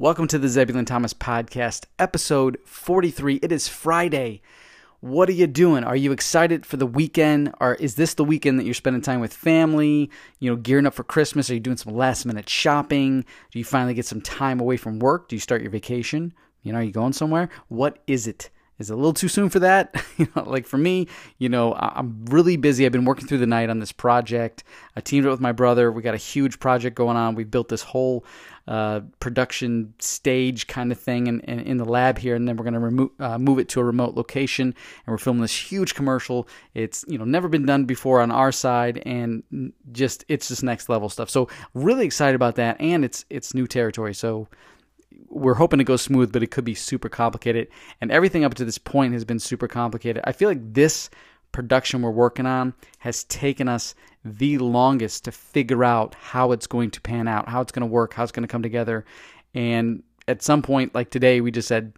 Welcome to the Zebulon Thomas Podcast, episode 43. It is Friday. What are you doing? Are you excited for the weekend? Or is this the weekend that you're spending time with family? You know, gearing up for Christmas? Are you doing some last minute shopping? Do you finally get some time away from work? Do you start your vacation? You know, are you going somewhere? What is it? Is it a little too soon for that? you know, like for me, you know, I'm really busy. I've been working through the night on this project. I teamed up with my brother. We got a huge project going on. We built this whole uh, production stage kind of thing in, in, in, the lab here, and then we're going to remo- uh, move it to a remote location, and we're filming this huge commercial. It's you know never been done before on our side, and just it's just next level stuff. So really excited about that, and it's it's new territory. So we're hoping to go smooth, but it could be super complicated. And everything up to this point has been super complicated. I feel like this production we're working on has taken us the longest to figure out how it's going to pan out, how it's going to work, how it's going to come together. And at some point, like today, we just said,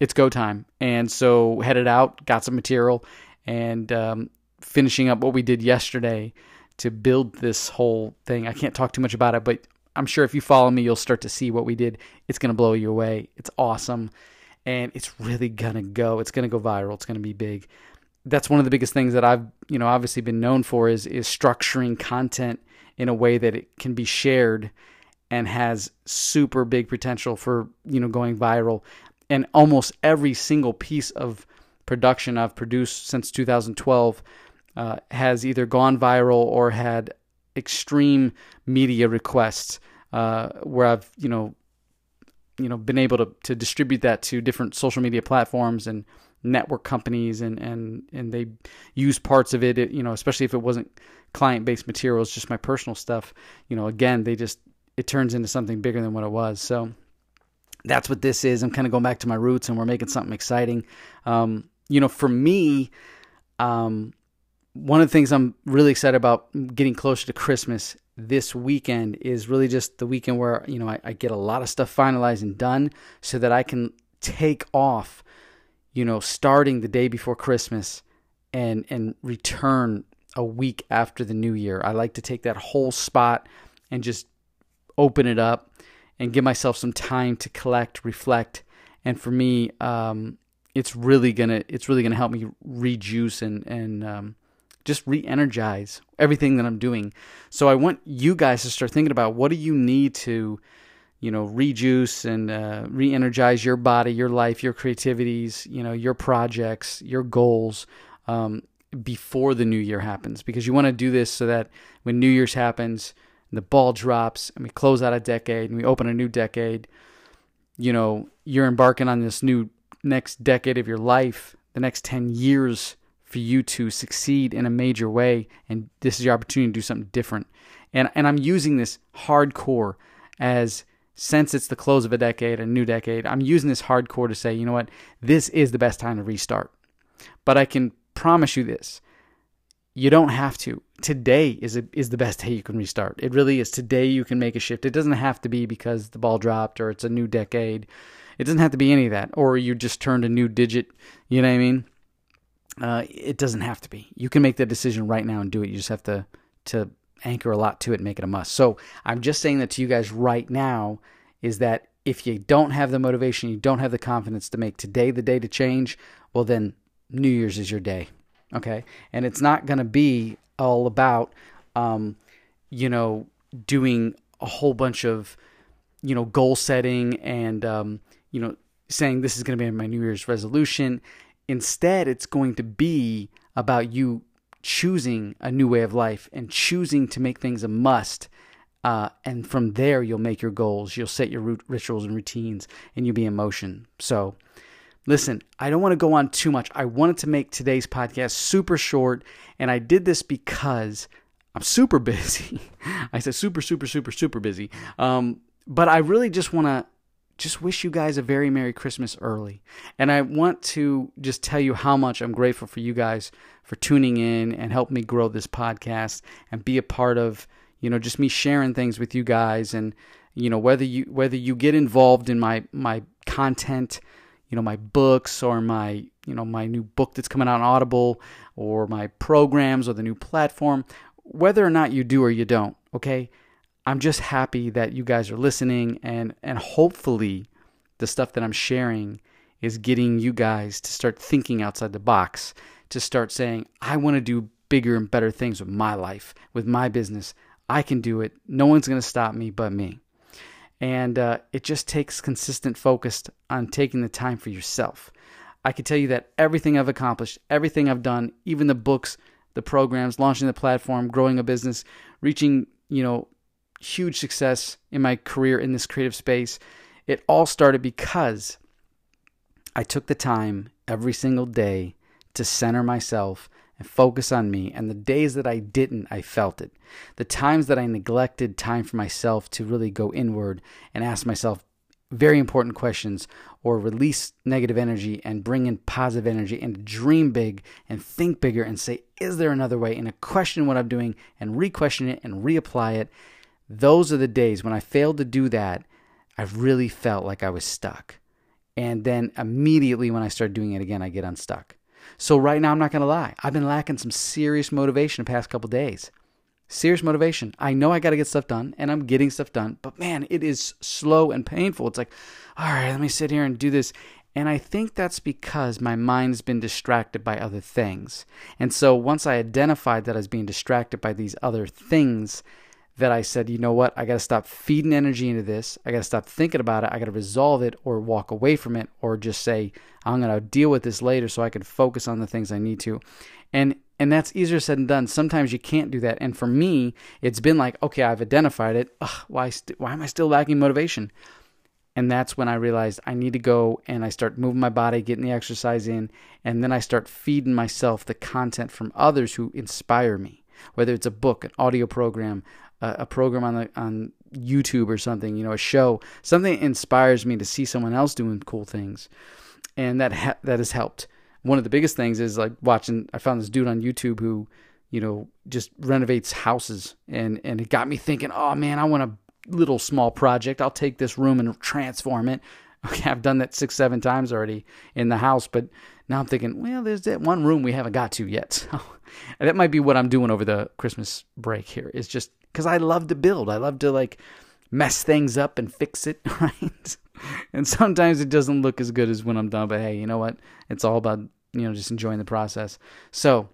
it's go time. And so headed out, got some material, and um, finishing up what we did yesterday to build this whole thing. I can't talk too much about it, but I'm sure if you follow me, you'll start to see what we did. It's going to blow you away. It's awesome. And it's really going to go. It's going to go viral. It's going to be big. That's one of the biggest things that I've, you know, obviously been known for is is structuring content in a way that it can be shared and has super big potential for, you know, going viral. And almost every single piece of production I've produced since 2012 uh, has either gone viral or had extreme media requests uh, where I've you know you know been able to to distribute that to different social media platforms and network companies and and and they use parts of it, you know especially if it wasn't client based materials just my personal stuff. You know again they just it turns into something bigger than what it was. So that's what this is. I'm kind of going back to my roots and we're making something exciting. Um, you know for me um, one of the things I'm really excited about getting closer to Christmas this weekend is really just the weekend where you know I, I, get a lot of stuff finalized and done so that I can take off, you know, starting the day before Christmas and and return a week after the new year. I like to take that whole spot and just open it up and give myself some time to collect, reflect, and for me, um, it's really gonna it's really gonna help me rejuice and and um, just re-energize everything that I'm doing. So I want you guys to start thinking about what do you need to, you know, rejuice and uh, re-energize your body, your life, your creativities, you know, your projects, your goals um, before the new year happens. Because you want to do this so that when New Year's happens, the ball drops and we close out a decade and we open a new decade, you know, you're embarking on this new next decade of your life, the next 10 years for you to succeed in a major way and this is your opportunity to do something different. And and I'm using this hardcore as since it's the close of a decade a new decade I'm using this hardcore to say you know what? This is the best time to restart. But I can promise you this you don't have to. Today is a, is the best day you can restart. It really is. Today you can make a shift. It doesn't have to be because the ball dropped or it's a new decade. It doesn't have to be any of that or you just turned a new digit. You know what I mean uh, it doesn't have to be. You can make that decision right now and do it. You just have to to anchor a lot to it and make it a must. So I'm just saying that to you guys right now is that if you don't have the motivation, you don't have the confidence to make today the day to change, well then New Year's is your day. Okay, and it's not going to be all about, um, you know, doing a whole bunch of, you know, goal setting and, um, you know, saying this is going to be my New Year's resolution Instead, it's going to be about you choosing a new way of life and choosing to make things a must. Uh, and from there, you'll make your goals, you'll set your rituals and routines, and you'll be in motion. So, listen, I don't want to go on too much. I wanted to make today's podcast super short, and I did this because I'm super busy. I said super, super, super, super busy. Um, but I really just want to just wish you guys a very Merry Christmas early. And I want to just tell you how much I'm grateful for you guys for tuning in and help me grow this podcast and be a part of, you know, just me sharing things with you guys and you know whether you whether you get involved in my my content, you know, my books or my, you know, my new book that's coming out on Audible or my programs or the new platform, whether or not you do or you don't, okay? I'm just happy that you guys are listening and and hopefully the stuff that I'm sharing is getting you guys to start thinking outside the box, to start saying, I want to do bigger and better things with my life, with my business. I can do it. No one's going to stop me but me. And uh, it just takes consistent focus on taking the time for yourself. I can tell you that everything I've accomplished, everything I've done, even the books, the programs, launching the platform, growing a business, reaching, you know, huge success in my career in this creative space, it all started because I took the time every single day to center myself and focus on me. And the days that I didn't, I felt it. The times that I neglected time for myself to really go inward and ask myself very important questions or release negative energy and bring in positive energy and dream big and think bigger and say, is there another way? And question what I'm doing and re question it and reapply it. Those are the days when I failed to do that I really felt like I was stuck. And then immediately when I start doing it again, I get unstuck. So right now, I'm not going to lie. I've been lacking some serious motivation the past couple days. Serious motivation. I know I got to get stuff done and I'm getting stuff done, but man, it is slow and painful. It's like, all right, let me sit here and do this. And I think that's because my mind's been distracted by other things. And so once I identified that I was being distracted by these other things, that I said, you know what, I got to stop feeding energy into this. I got to stop thinking about it. I got to resolve it or walk away from it or just say, I'm going to deal with this later so I can focus on the things I need to. And and that's easier said than done. Sometimes you can't do that. And for me, it's been like, okay, I've identified it. Ugh, why st- why am I still lacking motivation? And that's when I realized I need to go and I start moving my body, getting the exercise in, and then I start feeding myself the content from others who inspire me. Whether it's a book, an audio program, a, a program on the on YouTube or something, you know, a show, something inspires me to see someone else doing cool things, and that ha- that has helped. One of the biggest things is like watching. I found this dude on YouTube who, you know, just renovates houses, and and it got me thinking. Oh man, I want a little small project. I'll take this room and transform it. Okay, I've done that six, seven times already in the house, but now I'm thinking, well, there's that one room we haven't got to yet. So that might be what I'm doing over the Christmas break here. Is just because I love to build. I love to like mess things up and fix it, right? and sometimes it doesn't look as good as when I'm done, but hey, you know what? It's all about, you know, just enjoying the process. So,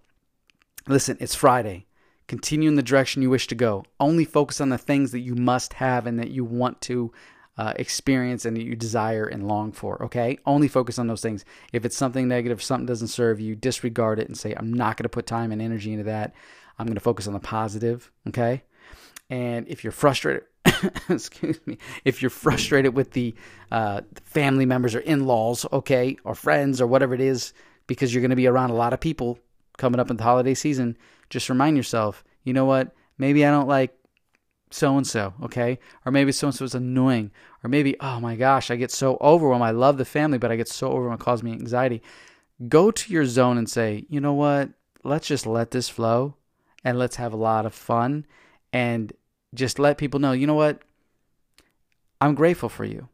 listen, it's Friday. Continue in the direction you wish to go. Only focus on the things that you must have and that you want to uh, experience and that you desire and long for. Okay, only focus on those things. If it's something negative, something doesn't serve you, disregard it and say, "I'm not going to put time and energy into that. I'm going to focus on the positive." Okay, and if you're frustrated, excuse me, if you're frustrated with the uh, family members or in laws, okay, or friends or whatever it is, because you're going to be around a lot of people coming up in the holiday season, just remind yourself, you know what? Maybe I don't like so and so, okay? Or maybe so and so is annoying. Or maybe, oh my gosh, I get so overwhelmed. I love the family, but I get so overwhelmed, it causes me anxiety. Go to your zone and say, you know what? Let's just let this flow and let's have a lot of fun and just let people know, you know what? I'm grateful for you.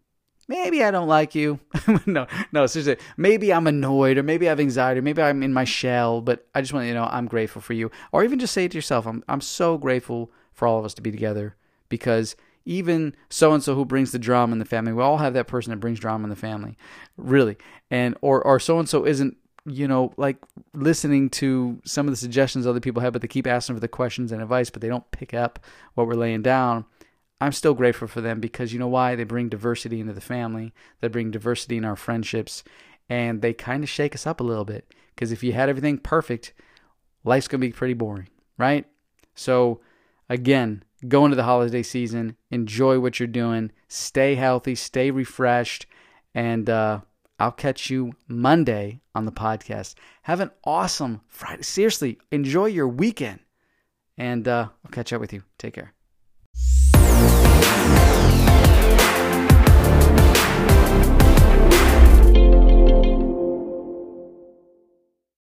Maybe I don't like you. no, no, seriously. Maybe I'm annoyed or maybe I have anxiety. Or maybe I'm in my shell, but I just want you to know I'm grateful for you. Or even just say it to yourself, I'm, I'm so grateful for all of us to be together because even so and so who brings the drama in the family, we all have that person that brings drama in the family, really. And or or so and so isn't you know, like listening to some of the suggestions other people have, but they keep asking for the questions and advice, but they don't pick up what we're laying down. I'm still grateful for them because you know why? They bring diversity into the family, they bring diversity in our friendships, and they kind of shake us up a little bit. Because if you had everything perfect, life's going to be pretty boring, right? So, again, go into the holiday season, enjoy what you're doing, stay healthy, stay refreshed, and, uh, I'll catch you Monday on the podcast. Have an awesome Friday. Seriously, enjoy your weekend. And uh, I'll catch up with you. Take care.